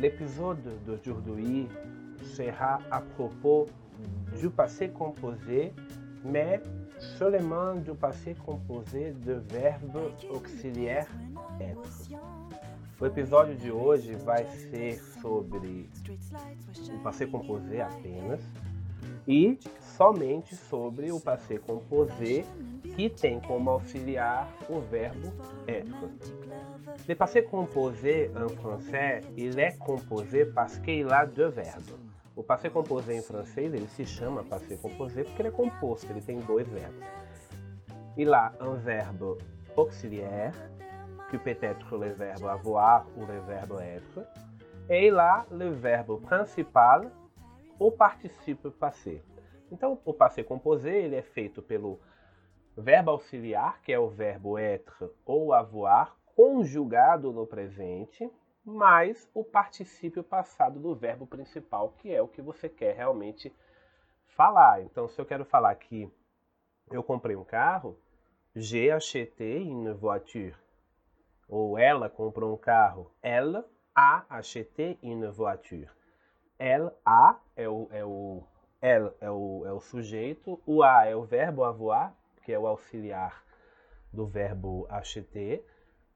l'épisode d'aujourd'hui sera à propos du passé composé, mais seulement du passé composé de verbe auxiliaire être. O episódio de hoje vai ser sobre o passé composé apenas e somente sobre o passé composé que tem como auxiliar o verbo être. Le passé composé en français, il est composé parce qu'il a deux verbes. O passé composé em francês, ele se chama passé composé porque ele é composto, ele tem dois verbos. Il a un verbe auxiliaire que peut être le verbe avoir ou le verbe être, et là le verbe principal, o participio passé. Então, o passé composé ele é feito pelo verbo auxiliar, que é o verbo être ou avoir, conjugado no presente, mais o particípio passado do verbo principal, que é o que você quer realmente falar. Então, se eu quero falar que eu comprei um carro, j'ai acheté une voiture ou ela comprou um carro. Elle a acheté une voiture. Elle a é o, é o, elle é o, é o sujeito, o a é o verbo avoir, que é o auxiliar do verbo acheter.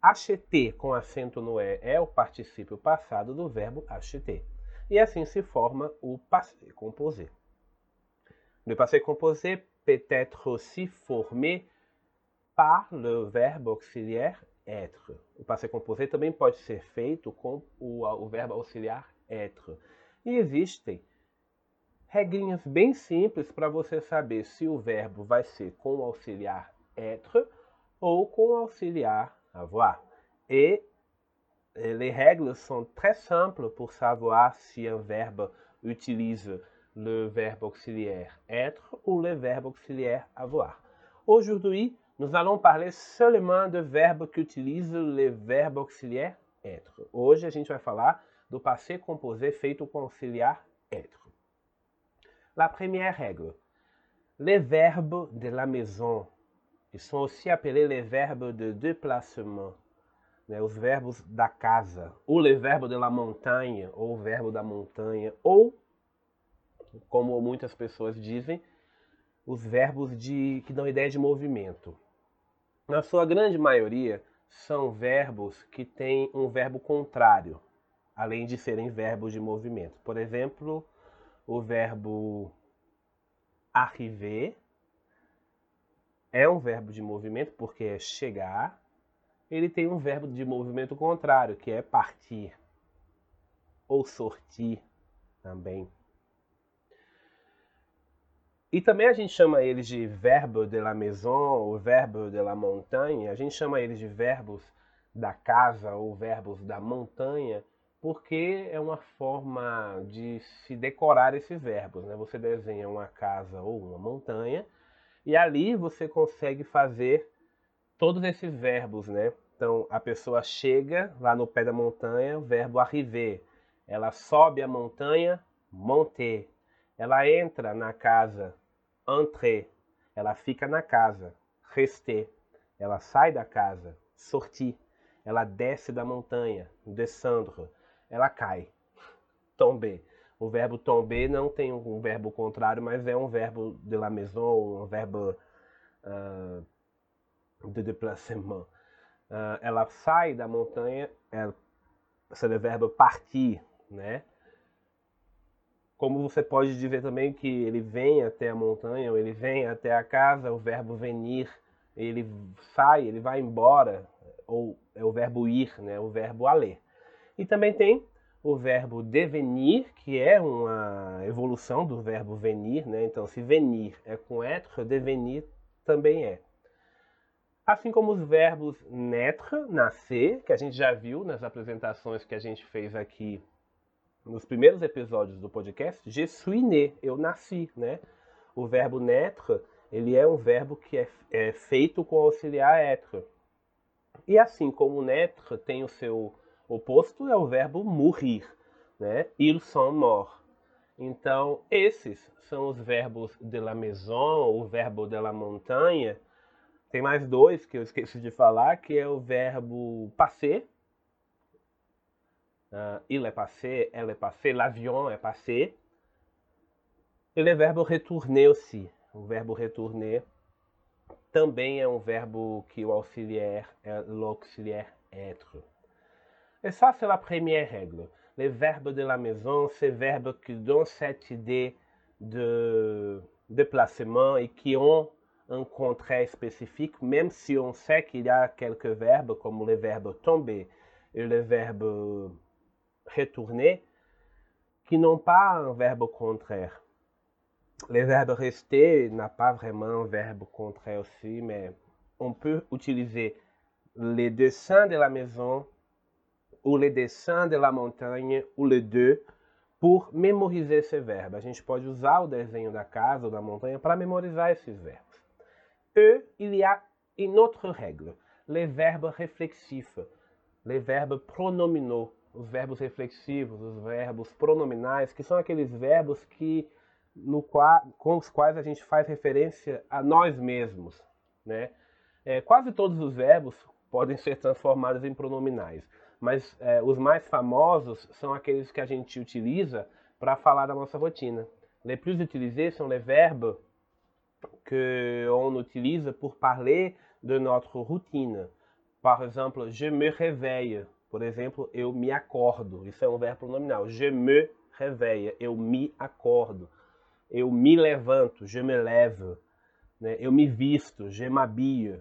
Acheter com acento no e é o particípio passado do verbo acheter. E assim se forma o passé composé. Le passé composé peut être aussi formé par le verbe auxiliaire être. O passé composé também pode ser feito com o, o verbo auxiliar être. E existem regrinhas bem simples para você saber se o verbo vai ser com o auxiliar être ou com o auxiliar avoir. E les règles sont très simples pour savoir si un verbe utilise le verbe auxiliaire être ou le verbe auxiliaire avoir. Aujourd'hui, Nous allons parler seulement de verbes que utilisent le verbe auxiliaire être. Hoje a gente vai falar do passé composé feito com auxiliar être. La première règle. Les verbes de la maison, ils sont aussi appelés les verbes de déplacement, né, os verbos da casa, ou le verbe de la montagne, ou o verbo da montanha, ou, como muitas pessoas dizem, os verbos de, que dão ideia de movimento. Na sua grande maioria, são verbos que têm um verbo contrário, além de serem verbos de movimento. Por exemplo, o verbo arriver é um verbo de movimento porque é chegar. Ele tem um verbo de movimento contrário, que é partir ou sortir também. E também a gente chama eles de verbo de la maison ou verbo de la montagne. A gente chama eles de verbos da casa ou verbos da montanha, porque é uma forma de se decorar esses verbos. Né? Você desenha uma casa ou uma montanha e ali você consegue fazer todos esses verbos, né? Então a pessoa chega lá no pé da montanha, o verbo arriver. Ela sobe a montanha, monter. Ela entra na casa, entrer, ela fica na casa, rester, ela sai da casa, sortir, ela desce da montanha, descendre, ela cai, tomber. O verbo tomber não tem um verbo contrário, mas é um verbo de la maison, um verbo uh, de déplacement. Uh, ela sai da montanha, ela, é o verbo partir, né? Como você pode dizer também que ele vem até a montanha, ou ele vem até a casa, o verbo venir, ele sai, ele vai embora, ou é o verbo ir, né, o verbo aller. E também tem o verbo devenir, que é uma evolução do verbo venir, né? Então, se venir é com être, devenir também é. Assim como os verbos naître, nascer, que a gente já viu nas apresentações que a gente fez aqui nos primeiros episódios do podcast, je suis né, eu nasci, né? O verbo naître, ele é um verbo que é, é feito com auxiliar être. E assim como naître tem o seu oposto, é o verbo mourir, né? Ils sont morts. Então, esses são os verbos de la maison, o verbo de la montagne. Tem mais dois que eu esqueci de falar, que é o verbo passer, Uh, il est passé, elle est passée, l'avion est passé. E o verbo retourner aussi. O verbo retourner também é um verbo que o auxiliaire é l'auxiliaire être. Et ça, c'est la première règle. Les verbes de la maison, ces verbes qui donnent cette idée de déplacement et qui ont un contraire spécifique, même si on sait qu'il y a quelques verbes, comme le verbe tomber et le verbe retourner, qui n'ont pas un verbe contraire. Le verbe rester n'a pas vraiment un verbe contraire aussi, mais on peut utiliser les dessins de la maison ou les dessins de la montanha, ou les deux, pour mémoriser esse verbo. A gente pode usar o desenho da casa ou da montanha para memorizar esses verbos. E il y a une autre règle, les verbes réflexifs, les verbes pronominaux, os verbos reflexivos, os verbos pronominais, que são aqueles verbos que no com os quais a gente faz referência a nós mesmos. Né? É, quase todos os verbos podem ser transformados em pronominais, mas é, os mais famosos são aqueles que a gente utiliza para falar da nossa rotina. Les plus utilisés sont les verbes que on utilise pour parler de notre routine. Par exemple, je me réveille. Por exemplo, eu me acordo. Isso é um verbo pronominal. Je me réveille. Eu me acordo. Eu me levanto. Je me lève. Né? Eu me visto. Je m'habille.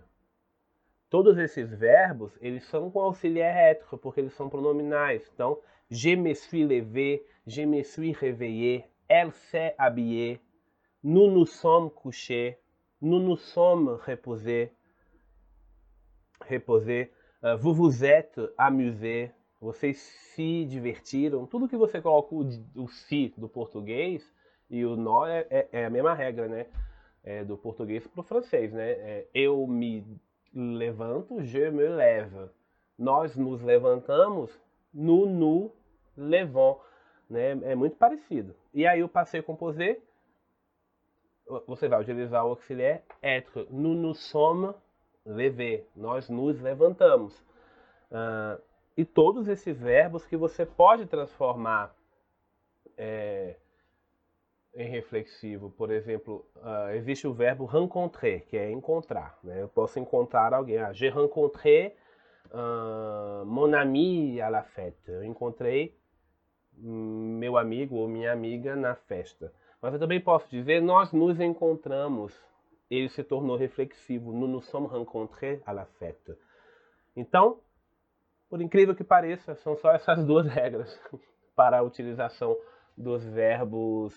Todos esses verbos, eles são com auxiliar rétro, porque eles são pronominais. Então, je me suis levé, je me suis réveillé, elle s'est habillée, nous nous sommes couchés, nous nous sommes reposés, reposés, uh, vous vous êtes amusés, vocês se divertiram. Tudo que você coloca o, o si do português e o nó é, é, é a mesma regra, né? É, do português para o francês, né? É, eu me levanto, je me lève. Nós nos levantamos, nous nous levons. Né? É muito parecido. E aí o passei composé você vai utilizar o auxiliar être. Nous nous sommes levés. Nós nos levantamos. Uh, e todos esses verbos que você pode transformar é, em reflexivo. Por exemplo, uh, existe o verbo rencontrer, que é encontrar. Né? Eu posso encontrar alguém. Ah, j'ai rencontré uh, mon ami à la fête. Eu encontrei meu amigo ou minha amiga na festa. Mas eu também posso dizer, nós nos encontramos. Ele se tornou reflexivo. Nous nous sommes rencontrés à la fête. Então, por incrível que pareça, são só essas duas regras para a utilização dos verbos,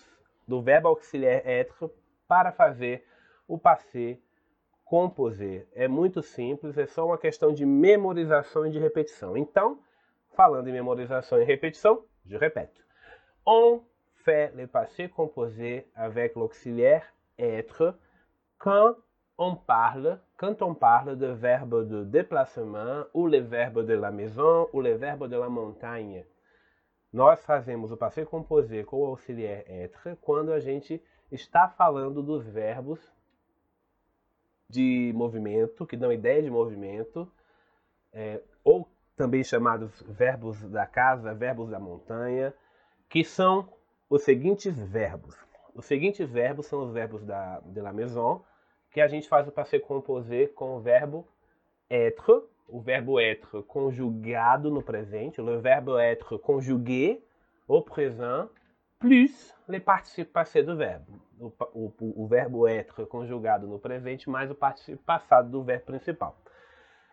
do verbo auxiliar être para fazer o passé composer. É muito simples, é só uma questão de memorização e de repetição. Então, falando em memorização e repetição, je répète. On fait le passé composé avec l'auxiliaire être quand on parle, quand on parle de verbe de déplacement ou les verbes de la maison ou les verbes de la montagne. Nós fazemos o passé composé com o auxiliar être quando a gente está falando dos verbos de movimento, que dão ideia de movimento, é, ou também chamados verbos da casa, verbos da montanha, que são os seguintes verbos. Os seguintes verbos são os verbos da, de la maison, que a gente faz o passé composé com o verbo être, o verbo être conjugado no presente, o verbo être conjugué au présent, plus les participes passés do verbo. O, o, o, verbo être conjugado no presente mais o participe passado do verbo principal.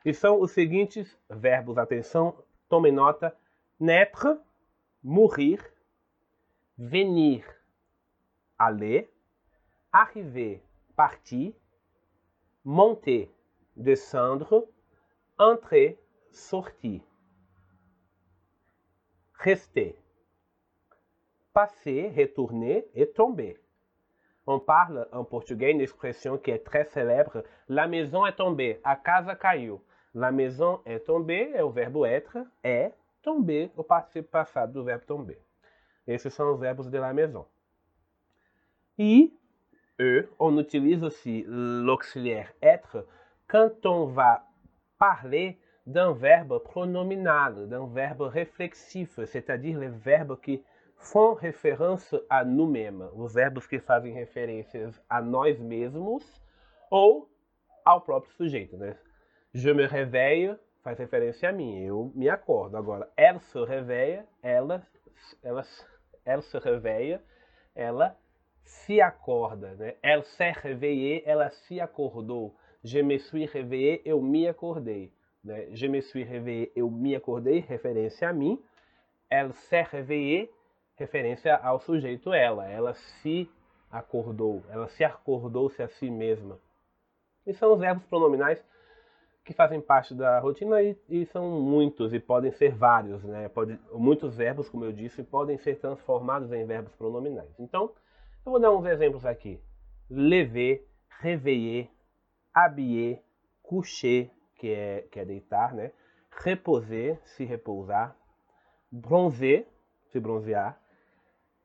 E são os seguintes verbos, atenção, tomem nota, naître, mourir, venir, aller, arriver, partir, monter, descendre, entrer, sortir, rester, passer, retourner et tomber. On parle en portugais une expression qui est très célèbre, la maison est tombée, a casa caiu. La maison est tombée é o verbo être, é tomber, o participe passado do verbo tomber. Esses são os verbos de la maison. E, e on utilise aussi l'auxiliaire être quand on va parler d'un verbe pronominal, d'un verbe réflexif, c'est-à-dire les verbes qui font référence a nous-mêmes, os verbos que fazem referências a nós mesmos ou ao próprio sujeito. Né? Je me réveille faz referência a mim, eu me acordo. Agora, elle se réveille, ela, ela, ela se réveille, ela se acorda. Né? Elle s'est réveillée, ela se acordou. Je me suis réveillé, eu me acordei. Né? Je me suis réveillé, eu me acordei, referência a mim. Elle s'est réveillée, referência ao sujeito ela. Ela se acordou, ela se acordou-se a si mesma. E são os verbos pronominais que fazem parte da rotina e, e, são muitos e podem ser vários, né? Pode, muitos verbos, como eu disse, podem ser transformados em verbos pronominais. Então, eu vou dar uns exemplos aqui. Lever, réveiller, habiller, coucher, que é, que é deitar, né? Reposer, se repousar. Bronzer, se bronzear.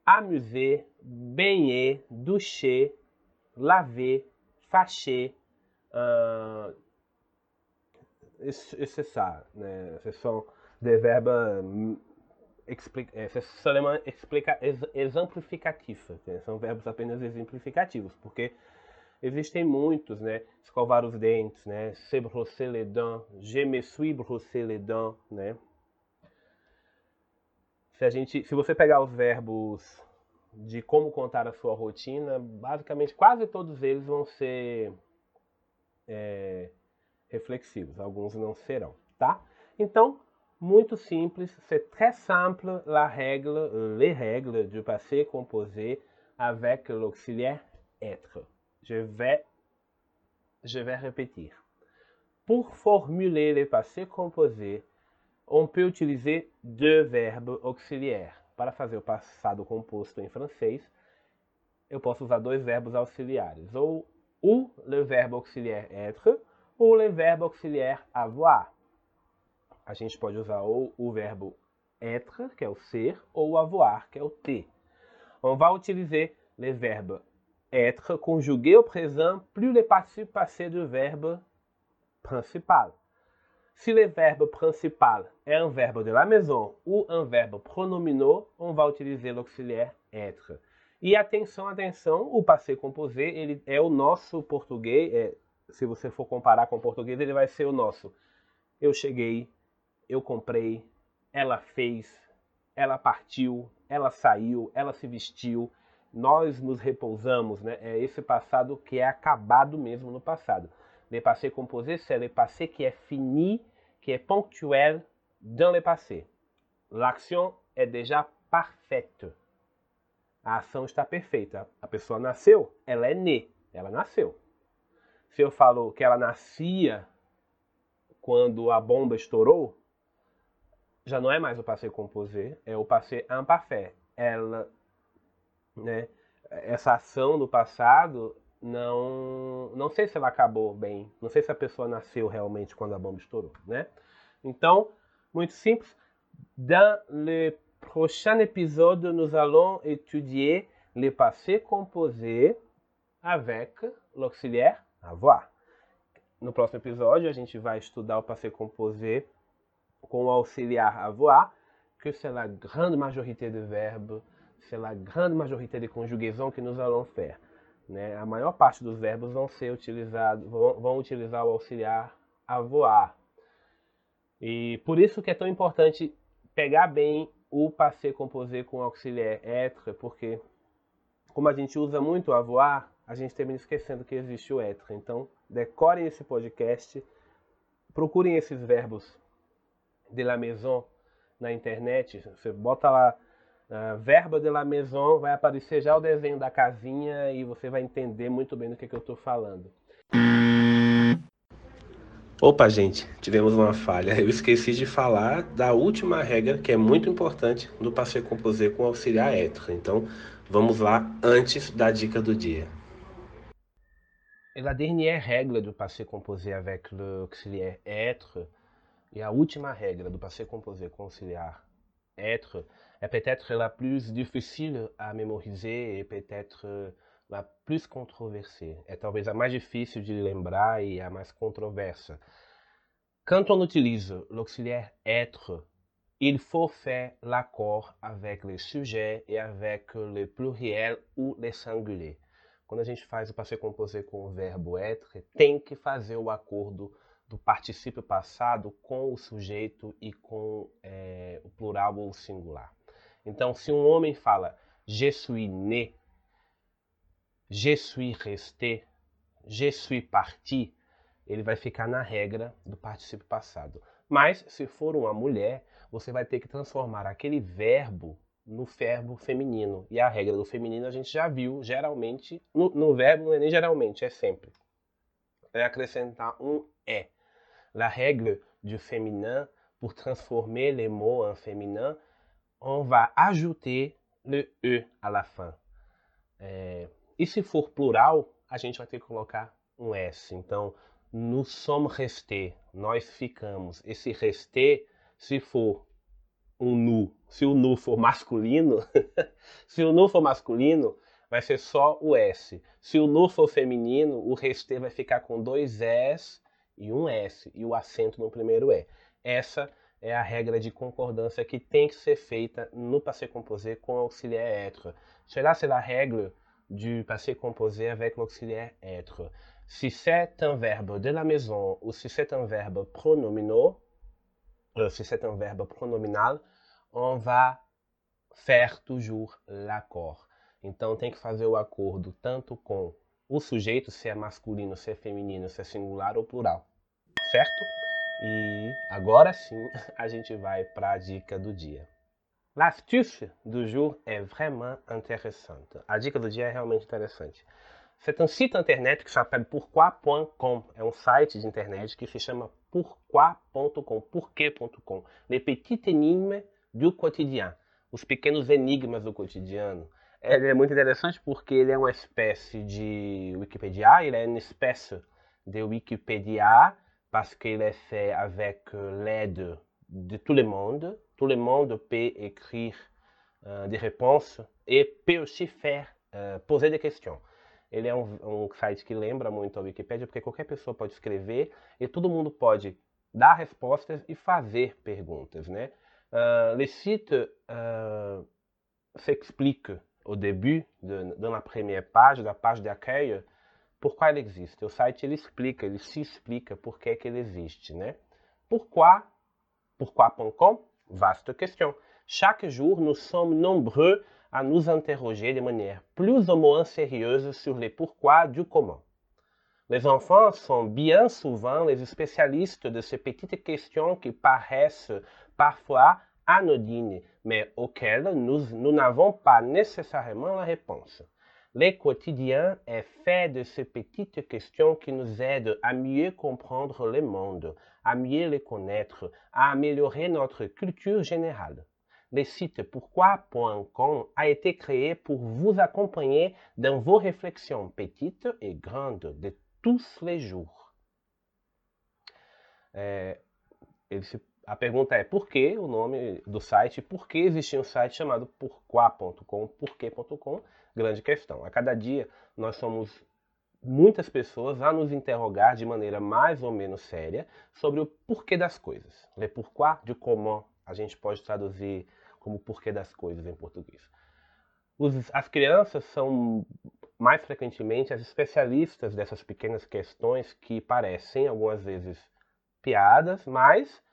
Amuser, baigner, doucher, laver, fâcher, uh, c'est ça. Né? Ce sont des verbes é, seulement explica, exemplificatifs. Né? São verbos apenas exemplificativos, porque existem muitos, né? Escovar os dentes, né? Se brosser les dents, je me suis brossé les dents, né? Se a gente, se você pegar os verbos de como contar a sua rotina, basicamente quase todos eles vão ser é, reflexivos, alguns não serão, tá? Então, muito simples, c'est très simple la règle, les règles du passé composé avec l'auxiliaire être. Je vais, je vais répéter. Pour formuler les passés composés, on peut utiliser deux verbes auxiliaires. Para fazer o passado composto em francês, eu posso usar dois verbos auxiliares, ou o le verbe auxiliaire être, ou le verbe auxiliaire avoir. A gente pode usar ou o verbo être, que é o ser, ou avoir, que é o ter. On va utiliser le verbe être conjugué au présent plus le participe passé du verbe principal. Si le verbe principal est un verbe de la maison ou un verbe pronominaux, on va utiliser l'auxiliaire être. E atenção, atenção, o passé composé ele é o nosso português, é, se você for comparar com o português, ele vai ser o nosso. Eu cheguei, eu comprei, ela fez, ela partiu, ela saiu, ela se vestiu, nós nos repousamos, né? É esse passado que é acabado mesmo no passado. Le passé composé, c'est le passé qui est fini, qui est ponctuel dans le passé. L'action est déjà parfaite. A ação está perfeita. A pessoa nasceu, ela é née, ela nasceu. Se eu falo que ela nascia quando a bomba estourou, já não é mais o passé composé, é o passé imparfait. Ela, né, essa ação do passado, não, não sei se ela acabou bem, não sei se a pessoa nasceu realmente quando a bomba estourou, né? Então, muito simples. Dans le prochain épisode, nous allons étudier le passé composé avec l'auxiliaire avoir. No próximo episódio, a gente vai estudar o passé composé com o auxiliar avoir, que c'est la grande majorité de verbes, c'est la grande majorité de conjugaisons que nous allons. Né? A maior parte dos verbos vão ser utilizados, vão, vão utilizar o auxiliar avoir. E por isso que é tão importante pegar bem o passé composé com o auxiliar être, porque como a gente usa muito avoir, a gente termina esquecendo que existe o être. Então, decorem esse podcast, procurem esses verbos de la maison na internet. Você bota lá uh, verbo de la maison, vai aparecer já o desenho da casinha e você vai entender muito bem do que, que eu estou falando. Opa, gente, tivemos uma falha. Eu esqueci de falar da última regra que é muito importante no passé composé com auxiliar être. Então, vamos lá antes da dica do dia. La dernière règle du passé composé avec l'auxiliaire être, et la última règle du passé composé com auxiliar être, est peut-être la plus difficile à mémoriser et peut-être la plus controversée. É talvez a mais difícil de lembrar e a mais controversa. Quand on utilise l'auxiliaire être, il faut faire l'accord avec les sujets et avec les pluriels ou les singuliers. Quando a gente faz o passé composé com o verbo être, tem que fazer o acordo do particípio passado com o sujeito e com é, o plural ou o singular. Então, se um homem fala je suis né, je suis resté, je suis parti, ele vai ficar na regra do particípio passado. Mas, se for uma mulher, você vai ter que transformar aquele verbo no verbo feminino. E a regra do feminino a gente já viu, geralmente, no, no verbo não é nem geralmente, é sempre. É acrescentar um é. La règle du féminin, pour transformer les mots en féminin, on va ajouter le E à la fin. É, e se for plural, a gente vai ter que colocar um S. Então, nous sommes restés, nós ficamos. Esse resté, se for um nu, se o nu for masculino, se o nu for masculino, vai ser só o S. Se o nu for feminino, o resté vai ficar com dois S e um S e o acento no primeiro E. Essa é a regra de concordância que tem que ser feita no passé composé com auxiliar être. Cela c'est la règle du passé composé avec l'auxiliaire être. Si c'est un verbe de la maison ou si c'est un verbe pronominal, euh, si c'est un verbe pronominal, on va faire toujours l'accord. Então tem que fazer o acordo tanto com o sujeito, se é masculino, se é feminino, se é singular ou plural. Certo? E agora sim a gente vai para a dica do dia. L'astuce du jour est vraiment intéressante. A dica do dia é realmente interessante. C'est un site internet que s'appelle pourquoi.com. É um site de internet que se chama pourquoi.com, porquê.com. Les petites énigmes du quotidien. Os pequenos enigmas do cotidiano. Ele é muito interessante porque ele é uma espécie de Wikipedia, ele é uma espécie de Wikipedia parce qu'il est fait avec l'aide de tout le monde. Tout le monde peut écrire euh, des réponses et peut aussi faire, euh, poser des questions. Ele é um, um, site que lembra muito a Wikipedia, porque qualquer pessoa pode escrever e todo mundo pode dar respostas e fazer perguntas, né? Uh, le site uh, s'explique au début de, de la première page, da page d'accueil, pourquoi ele existe. O site ele explica, ele se explica por que, que ele existe, né? Pourquoi, pourquoi.com, vaste question. Chaque jour, nous sommes nombreux à nous interroger de manière plus ou moins sérieuse sur les pourquoi du comment. Les enfants sont bien souvent les spécialistes de ces petites questions qui paraissent parfois anodines, mais auxquelles nous n'avons pas nécessairement la réponse. Le quotidien est fait de ces petites questions qui nous aident à mieux comprendre le monde, à mieux le connaître, à améliorer notre culture générale. Le site pourquoi.com a été créé pour vous accompagner dans vos réflexions petites et grandes de tous les jours. É, a pergunta é por que o site, por que existia um site chamado pourquoi.com, porquê.com? Grande questão. A cada dia nós somos muitas pessoas a nos interrogar de maneira mais ou menos séria sobre o porquê das coisas. Le pourquoi du comment a gente pode traduzir como porquê das coisas em português. Os, as crianças são mais frequentemente as especialistas dessas pequenas questões que parecem algumas vezes piadas, mas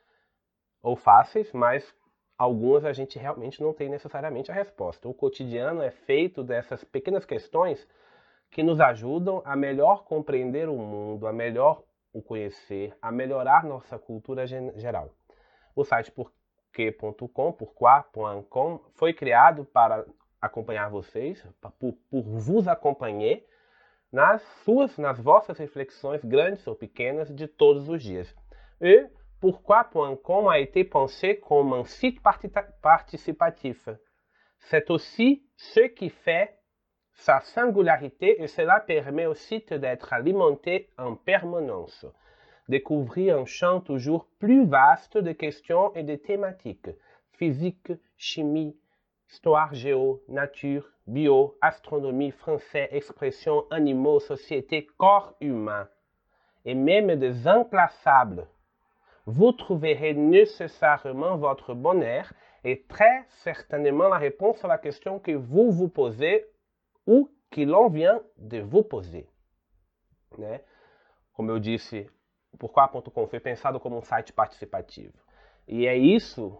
ou fáceis, mas algumas a gente realmente não tem necessariamente a resposta. O cotidiano é feito dessas pequenas questões que nos ajudam a melhor compreender o mundo, a melhor o conhecer, a melhorar nossa cultura geral. O site por porquê.com, pourquoi.com, foi criado para acompanhar vocês, por, por vos acompanhar nas suas, nas vossas reflexões grandes ou pequenas de todos os dias. E pourquoi.com a été pensé comme un site participatif. C'est aussi ce qui fait sa singularité et cela permet au site d'être alimenté en permanence. Découvrir un champ toujours plus vaste de questions et de thématiques. Physique, chimie, histoire géo, nature, bio, astronomie, français, expression, animaux, société, corps humain, et même des inclassables vous trouverez nécessairement votre bonheur et très certainement la réponse à la question que vous vous posez ou que l'on vient de vous poser. Né? Como eu disse, Pourquoi.com foi pensado como um site participativo. E é isso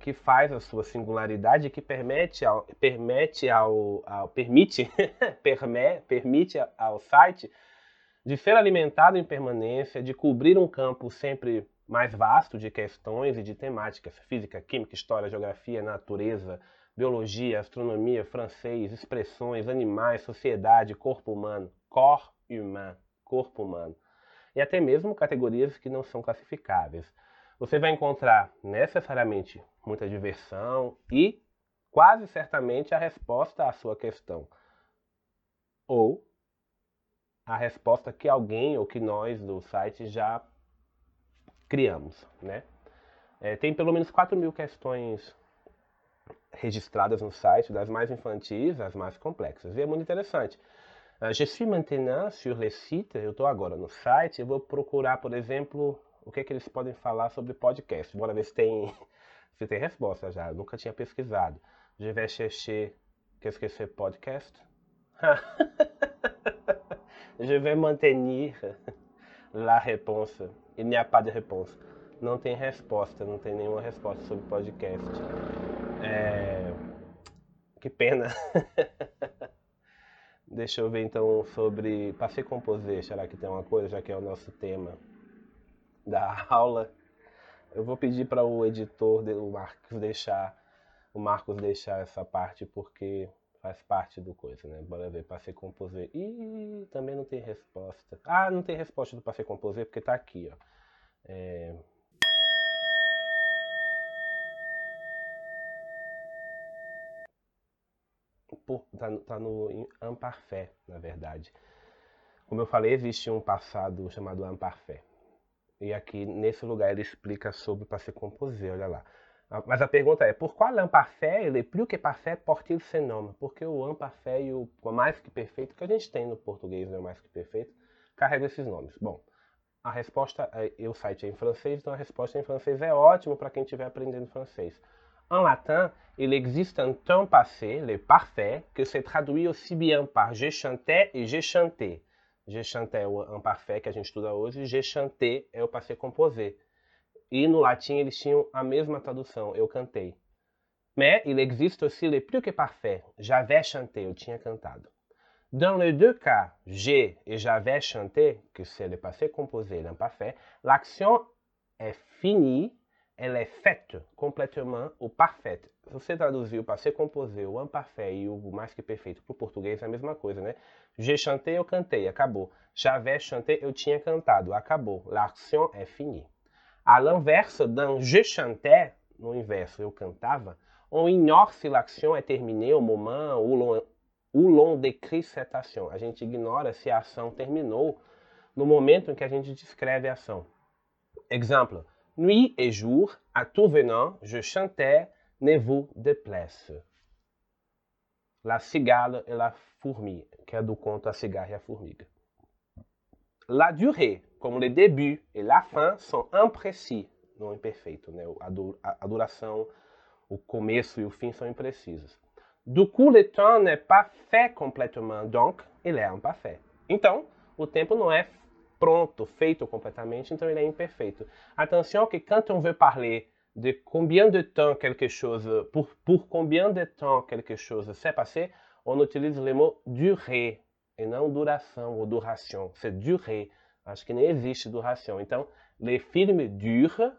que faz a sua singularidade que permite ao, permite ao, ao permite, permite ao site de ser alimentado em permanência, de cobrir um campo sempre mais vasto de questões e de temáticas, física, química, história, geografia, natureza, biologia, astronomia, francês, expressões, animais, sociedade, corpo humano, corps humain, corpo humano, e até mesmo categorias que não são classificáveis. Você vai encontrar necessariamente muita diversão e quase certamente a resposta à sua questão. Ou a resposta que alguém ou que nós do site já criamos, né? É, tem pelo menos 4 mil questões registradas no site, das mais infantis às mais complexas. E é muito interessante. Uh, je suis maintenant sur le site, eu estou agora no site, eu vou procurar, por exemplo, o que, é que eles podem falar sobre podcast. Bora ver se tem, se tem resposta já, eu nunca tinha pesquisado. Je vais chercher, que c'est podcast? Je vais maintenir la réponse. Il n'y a pas de réponse. Não tem resposta, não tem nenhuma resposta sobre podcast. É... Que pena. Deixa eu ver então sobre passei composer. Será que tem uma coisa, já que é o nosso tema da aula? Eu vou pedir para o editor, o Marcos, deixar o Marcos deixar essa parte porque faz parte do coisa, né? Bora ver, passei composer. Ih, também não tem resposta. Ah, não tem resposta do passei composer porque tá aqui, ó. É... Por, tá, tá no Amparfé, na verdade. Como eu falei, existe um passado chamado Amparfé. E aqui, nesse lugar, ele explica sobre passei composer, olha lá. Ah, mas a pergunta é, por qual un parfait, ele plus que parfait, porte-il nome? Porque o un parfait e o mais que perfeito, que a gente tem no português, né, mais que perfeito, carrega esses nomes. Bom, a resposta, é, o site é em francês, então a resposta em francês é ótimo para quem estiver aprendendo francês. En latin, il existe un temps passé, le parfait, que se traduit aussi bien par je chantais et j'ai chanté. Je chantais é o imparfait que a gente estuda hoje, j'ai chanté é o passé composé. E no latim eles tinham a mesma tradução, eu cantei. Mais il existe aussi le plus que parfait, j'avais chanté, eu tinha cantado. Dans les deux cas, j'ai et j'avais chanté, que c'est le passé composé l'imparfait, l'action est finie, ela é faite complètement ou parfaite. Se você traduzir o passé composé, o imparfait e o mais que perfeito para o português é a mesma coisa, né? J'ai chanté, eu cantei, acabou. J'avais chanté, eu tinha cantado, acabou. L'action est finie. À l'inverse d'un je chantais, no inverso eu cantava, on ignore se l'action est terminée au moment où l'on, décrit cette action. A gente ignora se a ação terminou no momento em que a gente descreve a ação. Exemple, nuit et jour, à tout venant, je chantais Ne vous déplace. La cigale et la fourmi, que é do conto A Cigarra e a Formiga. La durée, como le début et la fin são imprécis, não imperfeito, né? A, du a, duração, o começo e o fim são imprecisos. Du coup, le temps n'est pas fait complètement, donc il est imparfait. Então, o tempo não é pronto, feito completamente, então ele é imperfeito. Attention que quand on veut parler de combien de temps quelque chose, pour, pour combien de temps quelque chose s'est passé, on utilise le mot durée e não duração ou duration. C'est durée. Acho que nem existe duração. Então, le film dure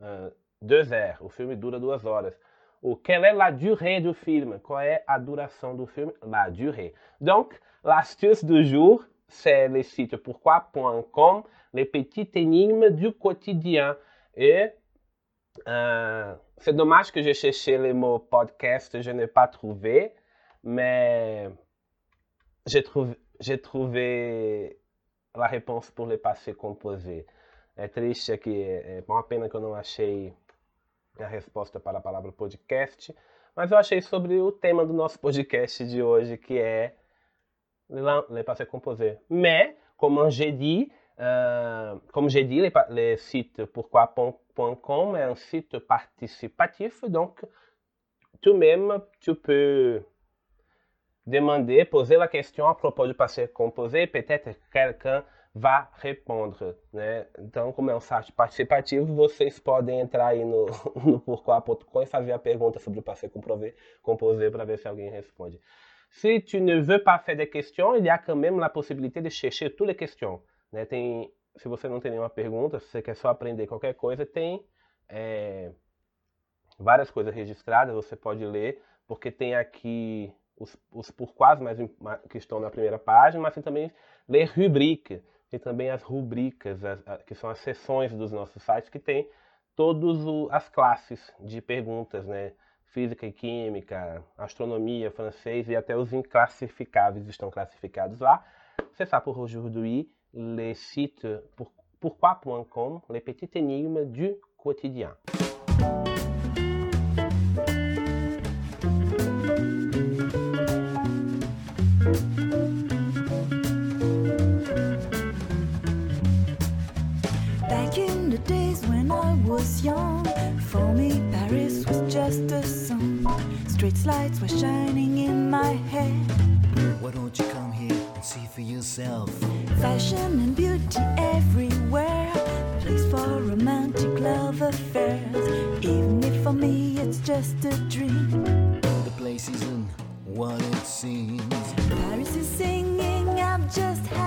uh, deux heures. O filme dura duas horas. O quelle est la durée du film? Qual é a duração do filme? La durée. Donc, l'astuce du jour, c'est le site pourquoi.com, les petites énigmes du quotidien. Et uh, c'est dommage que j'ai cherché le mot podcast, je n'ai pas trouvé, mais j'ai trouvé, j'ai trouvé a réponse pour le passé composé. É triste aqui, é, é uma pena que eu não achei a resposta para a palavra podcast, mas eu achei sobre o tema do nosso podcast de hoje, que é le passé composé. Mais, comme j'ai dit, Euh, comme j'ai dit, les, les sites pourquoi.com est un site participatif, donc toi-même, tu peux demander, poser la question à propos du passé composé, peut-être quelqu'un va répondre, né? Então, como é um site participativo, vocês podem entrar aí no, no pourquoi.com e fazer a pergunta sobre o passé composé para ver se alguém responde. Si tu ne veux pas faire des questions, il y a quand même la possibilité de chercher toutes les questions. Né? Tem, se você não tem nenhuma pergunta, se você quer só aprender qualquer coisa, tem é, várias coisas registradas, você pode ler, porque tem aqui os, os pourquás mais, que estão na primeira página, mas também ler rubrique, tem também as rubricas, as, as, que são as seções dos nossos sites, que tem todas as classes de perguntas, né? Física e Química, Astronomia, Francês e até os inclassificáveis estão classificados lá. C'est ça pour aujourd'hui, les sites pour, les petits énigmes du quotidien. Young. For me, Paris was just a song. Street lights were shining in my head. Why don't you come here and see for yourself? Fashion and beauty everywhere. Place for romantic love affairs. Even if for me it's just a dream. The place isn't what it seems. Paris is singing, I've just had